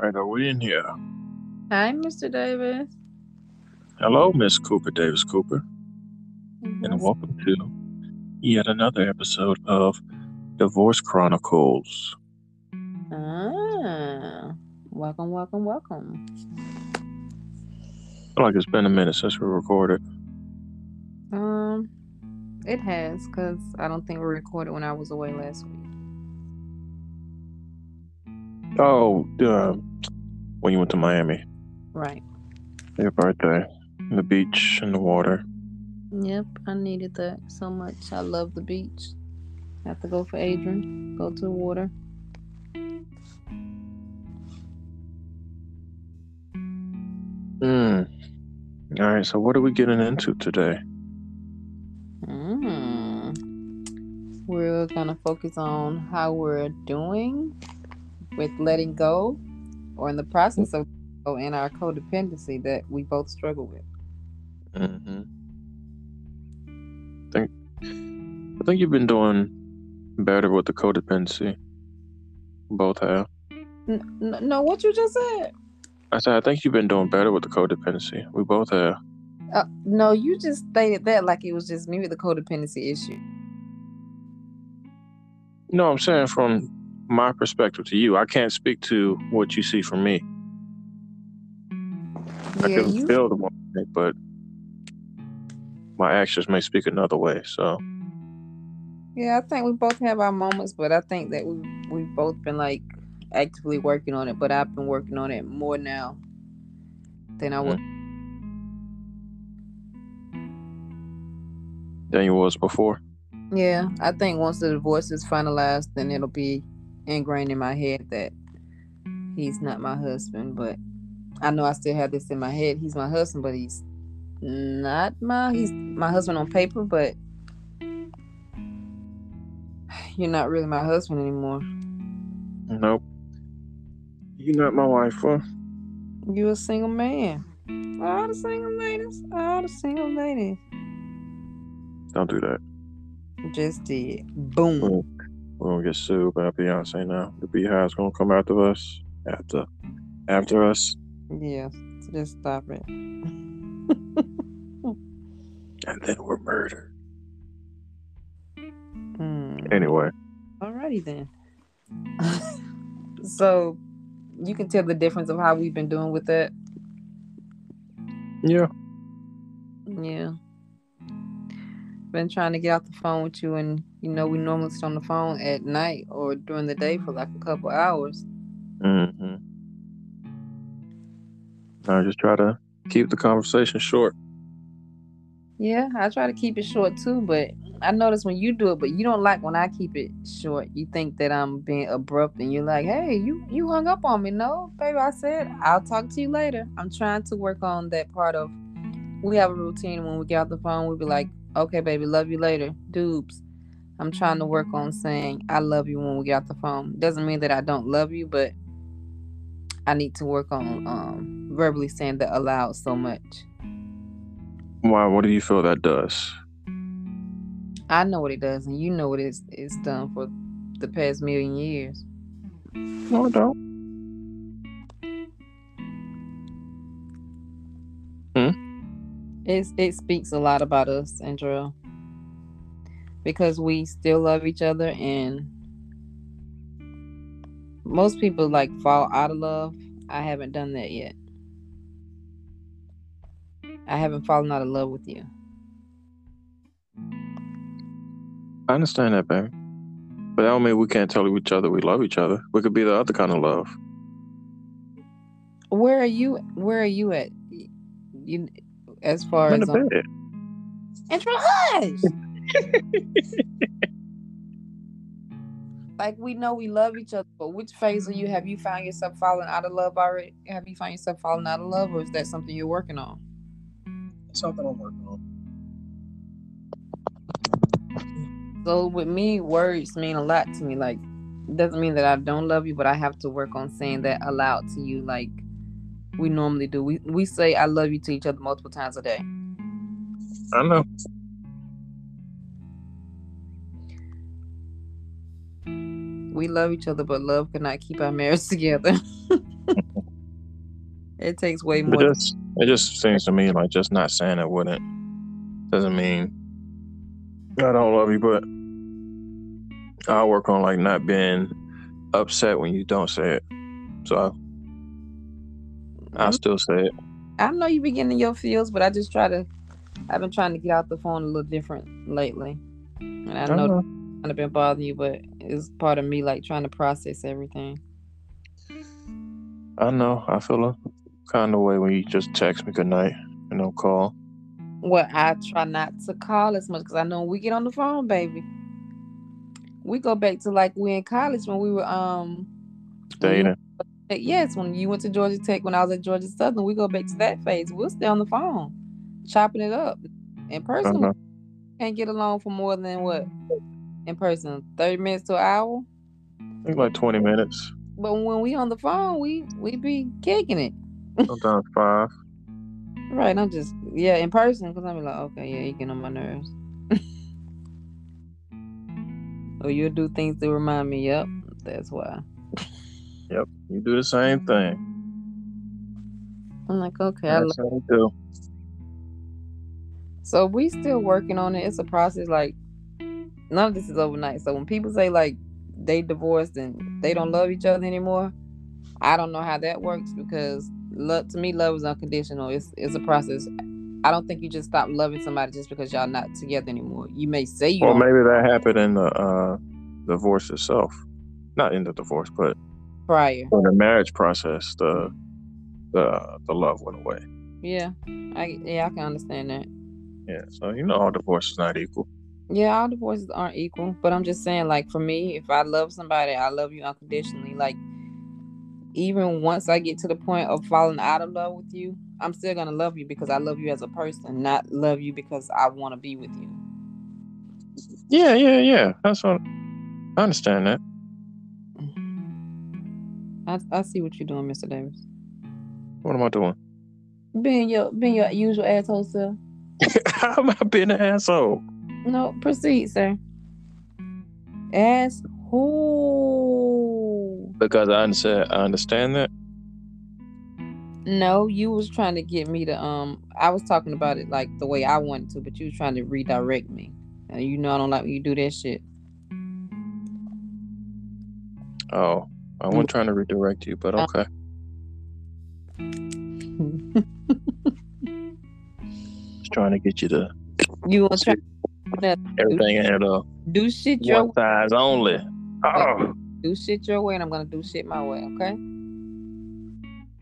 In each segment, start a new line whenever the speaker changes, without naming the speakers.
right, are we in here?
Hi, Mr. Davis.
Hello, Miss Cooper Davis Cooper, and welcome to yet another episode of Divorce Chronicles.
Ah, welcome, welcome, welcome.
feel like it's been a minute since we recorded.
Um, it has because I don't think we recorded when I was away last week.
Oh, uh, when you went to Miami,
Right.
your birthday, the beach and the water.
Yep, I needed that so much. I love the beach. Have to go for Adrian. Go to the water.
Hmm. All right, so what are we getting into today?
Mm. We're gonna focus on how we're doing with letting go, or in the process of oh, in our codependency that we both struggle with.
Mm-hmm. Think, I think you've been doing better with the codependency. Both have.
N- n- no, what you just said?
I said I think you've been doing better with the codependency. We both have.
Uh, no, you just stated that like it was just me with the codependency issue.
No, I'm saying from my perspective to you, I can't speak to what you see from me. I can
you.
feel the one, but my actions may speak another way. So
Yeah, I think we both have our moments, but I think that we we've both been like actively working on it. But I've been working on it more now than I mm. was.
than you was before.
Yeah, I think once the divorce is finalized, then it'll be ingrained in my head that he's not my husband. But I know I still have this in my head. He's my husband, but he's not my. He's my husband on paper, but you're not really my husband anymore.
Nope. You're not my wife, huh?
You a single man. All the single ladies, all the single ladies.
Don't do that.
Just did. Boom.
We're we're gonna get sued by Beyonce now. The BeyHive's gonna come after us. After after us.
Yeah, so just stop it.
And then we're murdered.
Hmm.
Anyway.
Alrighty then. so you can tell the difference of how we've been doing with that.
Yeah.
Yeah. Been trying to get off the phone with you, and you know we normally sit on the phone at night or during the day for like a couple hours.
Mm-hmm. I just try to keep the conversation short.
Yeah, I try to keep it short too, but I notice when you do it, but you don't like when I keep it short. You think that I'm being abrupt, and you're like, "Hey, you you hung up on me." No, baby, I said I'll talk to you later. I'm trying to work on that part of. We have a routine when we get off the phone. We be like, "Okay, baby, love you later." Dupes. I'm trying to work on saying I love you when we get off the phone. Doesn't mean that I don't love you, but I need to work on um, verbally saying that aloud so much.
Why? What do you feel that does?
I know what it does, and you know what it's it's done for the past million years.
No, I don't.
It's it speaks a lot about us, Andrew, because we still love each other, and most people like fall out of love. I haven't done that yet. I haven't fallen out of love with you.
I understand that, baby. But that don't mean we can't tell each other we love each other. We could be the other kind of love.
Where are you? Where are you at? You, as far
I'm in
as
the
um,
bed.
Andrew, hush. like we know we love each other, but which phase are you? Have you found yourself falling out of love already? Have you found yourself falling out of love, or is that something you're working on?
Something I'm working on.
So with me, words mean a lot to me. Like, doesn't mean that I don't love you, but I have to work on saying that aloud to you, like we normally do. We we say I love you to each other multiple times a day.
I know.
We love each other, but love cannot keep our marriage together. it takes way
But
more.
just it just seems to me like just not saying it wouldn't doesn't mean I don't love you, but I'll work on like not being upset when you don't say it. So I'll still say it.
I know you be getting in your feels, but I just try to. I've been trying to get out the phone a little different lately, and I know
Uh-huh.
Of been bothering you, but it's part of me like trying to process everything.
I know. I feel a kind of way when you just text me good night and don't call.
Well, I try not to call as much because I know we get on the phone, baby, we go back to like we in college when we were um
Dating.
yes, when you went to Georgia Tech, when I was at Georgia Southern, we go back to that phase. We'll stay on the phone, chopping it up. In person,
Uh-huh.
can't get along for more than what? In person, thirty minutes to an hour.
I think like twenty minutes,
But when we on the phone, we we be kicking it.
sometimes five.
Right, I'm just yeah, in person because I'm like, okay, yeah, you getting on my nerves. or you'll do things to remind me. Yep, that's why.
Yep. You do the same thing.
I'm like, okay, I
That's you do.
So we still working on it. It's a process. Like none of this is overnight. So when people say like they divorced and they don't love each other anymore, I don't know how that works because love to me love is unconditional. It's it's a process. I don't think you just stop loving somebody just because y'all not together anymore. You may say you
Well, maybe that happened in the uh, divorce itself, not in the divorce, but
prior.
in the marriage process. The the the love went away.
Yeah, I yeah I can understand that.
Yeah. So you know, all divorce is not equal.
Yeah, all divorces aren't equal, but I'm just saying, like for me, if I love somebody, I love you unconditionally. Like even once I get to the point of falling out of love with you, I'm still gonna love you because I love you as a person, not love you because I want to be with you.
Yeah, yeah, yeah. That's what I understand that.
I I see what you're doing, Mr. Davis.
What am I doing?
Being your being your usual asshole self.
How am I being an asshole?
No, proceed, sir. Asshole.
Because I understand. I understand that.
No, you was trying to get me to um I was talking about it like the way I wanted to, but you was trying to redirect me. And you know I don't like when you do that shit.
Oh, I wasn't trying to redirect you, but okay. Just trying to get you to
you want to try
everything in the
do shit your
one size only. Oh,
do shit your way and I'm gonna do shit my way, okay?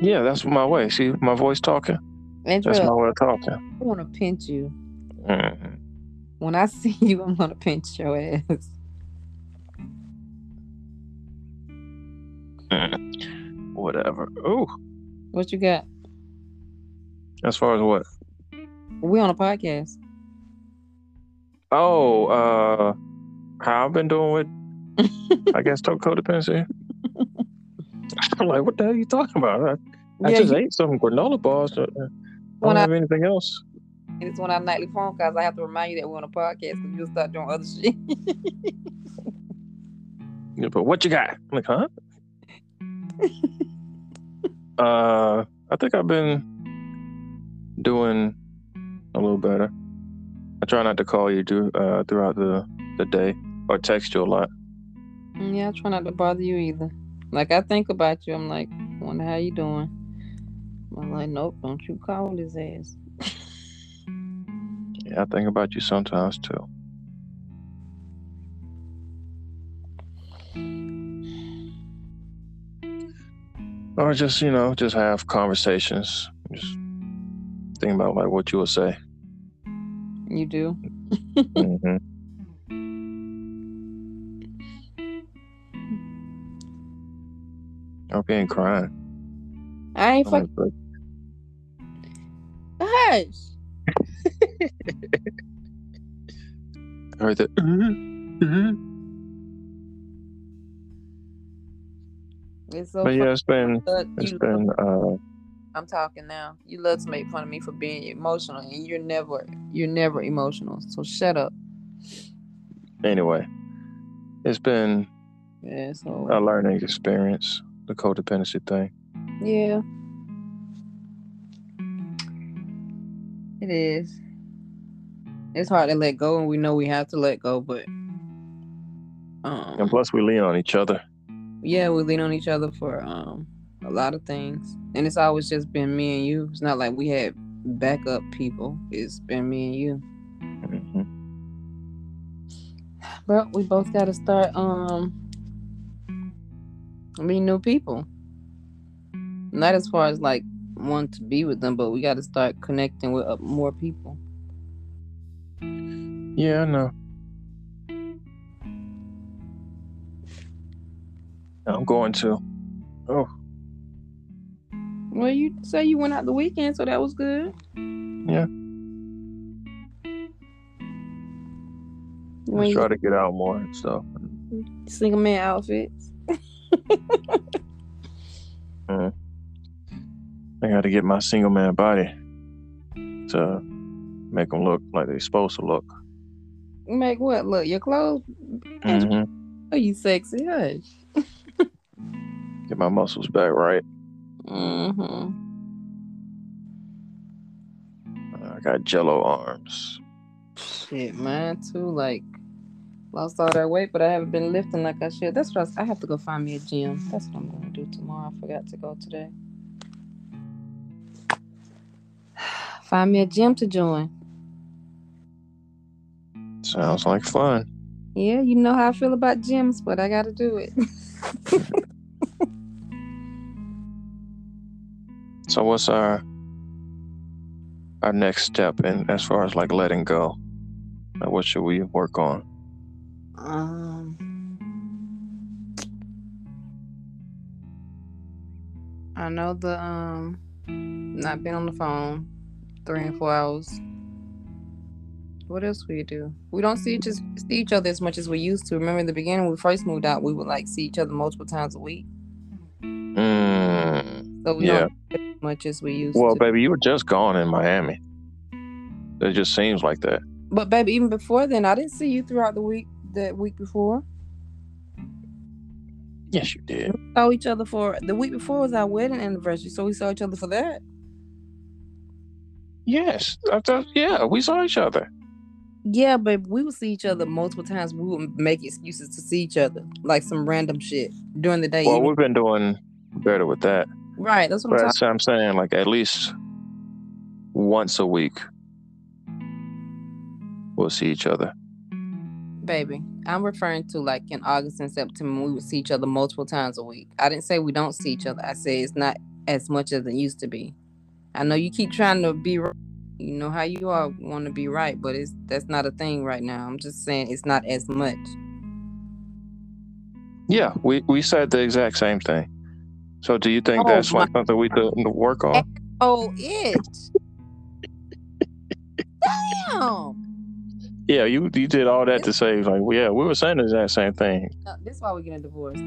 yeah, that's my way. See my voice talking. That's my way of talking.
I wanna pinch you.
Mhm.
When I see you, I'm gonna pinch your ass.
Mm. Whatever. Oh,
What you got?
as far as what?
We on a podcast.
Oh, uh, how I've been doing with, I guess, codependency. I'm like, what the hell are you talking about? I, I
Yeah,
just
you-
ate some granola bars. uh, I don't
I-
have anything else.
And It's one of our nightly phone calls. I have to remind you that we're on a podcast because you'll start doing other shit.
Yeah, but what you got? I'm like, huh? uh, I think I've been doing a little better. I try not to call you do, uh, throughout the, the day or text you a lot.
yeah, I try not to bother you either. Like I think about you, I'm like, wonder how you doing. I'm like, nope, don't you call his ass.
Yeah, I think about you sometimes too. Or just, you know, just have conversations. Just think about like what you would say.
You do?
hmm I hope you ain't crying.
I ain't fucking hush.
I heard that. mhm.
It's so
But yeah, it's been it's been uh
I'm talking now. You love to make fun of me for being emotional, and you're never you're never emotional. So shut up.
anyway. It's been
Yeah. So
a learning experience, the codependency thing.
Yeah. It is. It's hard to let go, and we know we have to let go, but um,
And plus, we lean on each other.
yeah, we lean on each other for um a lot of things, and it's always just been me and you. It's not like we had backup people. It's been me and you.
hmm
But we both got to start um meeting new people. Not as far as like want to be with them, but we got to start connecting with uh, more people.
Yeah, I know. I'm going to. Oh,
Well, you say you went out the weekend, so that was good.
Yeah.
When
I
you
try to get out more and stuff.
single man outfits.
I got to get my single man body to make them look like they're supposed to look.
Make what look? Your clothes?
hmm
Oh, you sexy, hush.
Get my muscles back right.
Mm-hmm.
I got jello arms.
Shit, mine too. Like lost all that weight, but I haven't been lifting like I should. That's what I, was- I have to go find me a gym. That's what I'm gonna do tomorrow. I forgot to go today. Find me a gym to join.
Sounds like fun.
Yeah, you know how I feel about gyms, but I gotta do it.
So what's our our next step in as far as like letting go? Like what should we work on?
Um, I know the um, not being on the phone three and four hours. What else we do? We don't see just see each other as much as we used to. Remember in the beginning when we first moved out, we would like see each other multiple times a week.
Mm,
So we
Yeah.
don't as much as we used
well,
to.
baby, you were just gone in Miami. It just seems like that.
But baby, even before then, I didn't see you throughout the week. That week before,
Yes, you did.
saw each other for the week before was our wedding anniversary, so we saw each other for that.
Yes, I thought. Yeah, we saw each other.
Yeah, but we would see each other multiple times. We would make excuses to see each other, like some random shit during the day.
Well, we've been doing better with that.
Right, that's what I'm
that's I'm saying. Like at least once a week, we'll see each other.
baby. I'm referring to like in August and September, we would see each other multiple times a week. I didn't say we don't see each other. I said it's not as much as it used to be. I know you keep trying to be, right. you know how you are want to be right, but it's that's not a thing right now. I'm just saying it's not as much.
Yeah, we we said the exact same thing. So do you think
Oh,
that's
my-
like something we could work on?
Oh, it. Damn.
Yeah, you you did all that to say like, well, yeah, we were saying the exact same thing.
Uh, this is why we get a divorce.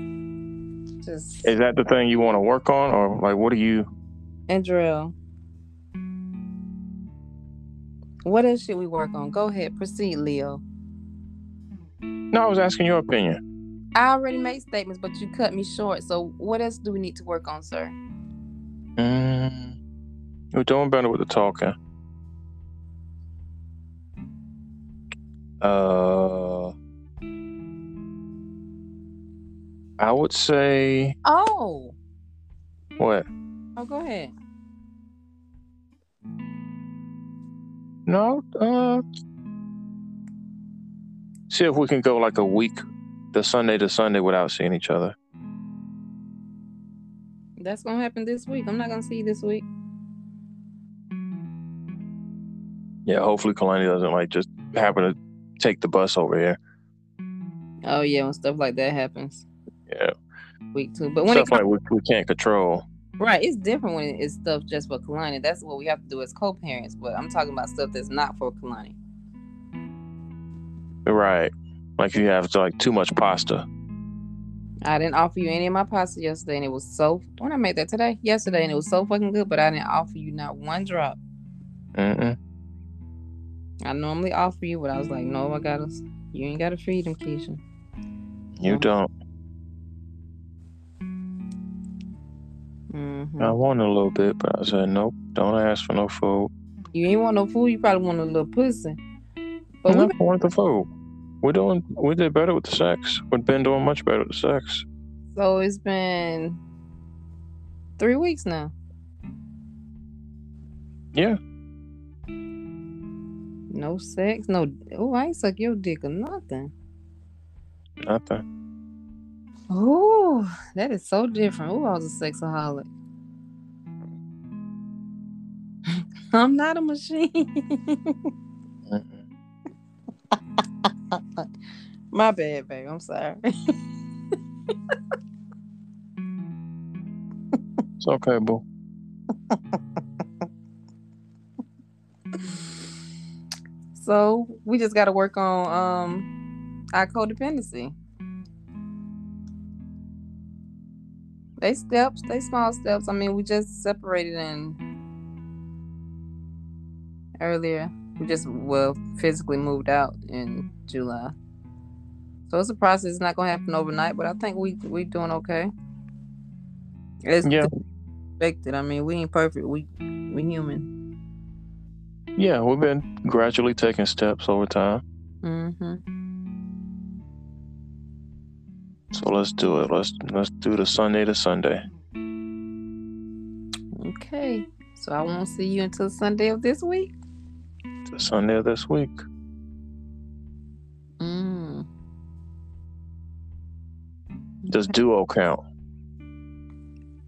Just
Is that the thing you want to work on, or like, what do you?
Andrell. What else should we work on? Go ahead, proceed, Leo.
No, I was asking your opinion.
I already made statements, but you cut me short. So what else do we need to work on, sir?
Mm, we're doing better with the talking. Uh, I would say
Oh,
what?
oh, go ahead.
No, uh, see if we can go like a week, the Sunday to Sunday without seeing each other.
That's gonna happen this week. I'm not gonna see you this week.
Yeah, hopefully Kalani doesn't like just happen to take the bus over here.
Oh yeah, when stuff like that happens,
Yeah,
week two. But when
stuff like we, we can't control.
Right, it's different when it's stuff just for Kalani. That's what we have to do as co-parents. But I'm talking about stuff that's not for Kalani.
Right, like you have like too much pasta.
I didn't offer you any of my pasta yesterday, and it was so. When I made that today, yesterday, and it was so fucking good. But I didn't offer you not one drop.
Mm-mm.
I normally offer you, but I was like, no, I gotta. You ain't gotta feed them, Keisha.
You
Mhm.
don't.
Mm-hmm.
I wanted a little bit, but I said nope. Don't ask for no food.
You ain't want no food. You probably want a little pussy. But
I
we
wanted the food. We're doing. We did better with the sex. We've been doing much better with the sex.
so it's been three weeks now.
Yeah.
No sex. No. Oh, I ain't suck your dick or nothing.
Nothing.
Oh, that is so different. Oh, I was a sexaholic. I'm not a machine. My bad, babe. I'm sorry.
It's okay, boo.
so we just got to work on um our codependency. They steps, they small steps. I mean, we just separated in earlier. We just well physically moved out in July. So it's a process. It's not gonna happen overnight, but I think we we doing okay. It's
Yeah.
expected. I mean, we ain't perfect. We we human.
Yeah, we've been gradually taking steps over time.
Mm-hmm.
So let's do it. Let's let's do the Sunday to Sunday.
Okay. So I won't see you until Sunday of this week.
The Sunday of this week.
Mm.
Does duo count?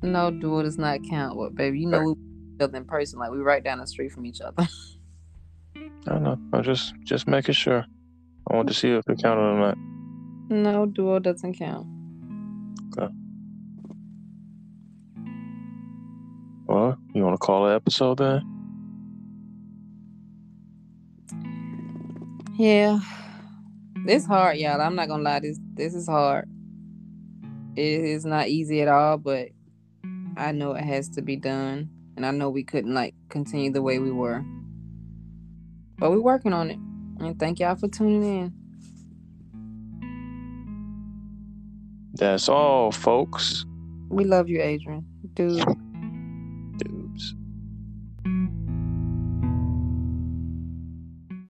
No, duo does not count. What, baby? You know we other in person, like we right down the street from each other.
I don't know. I'm just just making sure. I want to see if it counted or not.
no, duo doesn't count. Okay.
Well, you want to call it episode then?
Yeah, it's hard, y'all. I'm not gonna lie. This this is hard. It is not easy at all, but I know it has to be done, and I know we couldn't like continue the way we were. But we're working on it, and thank y'all for tuning in.
That's all, folks.
We love you, Adrian, dude.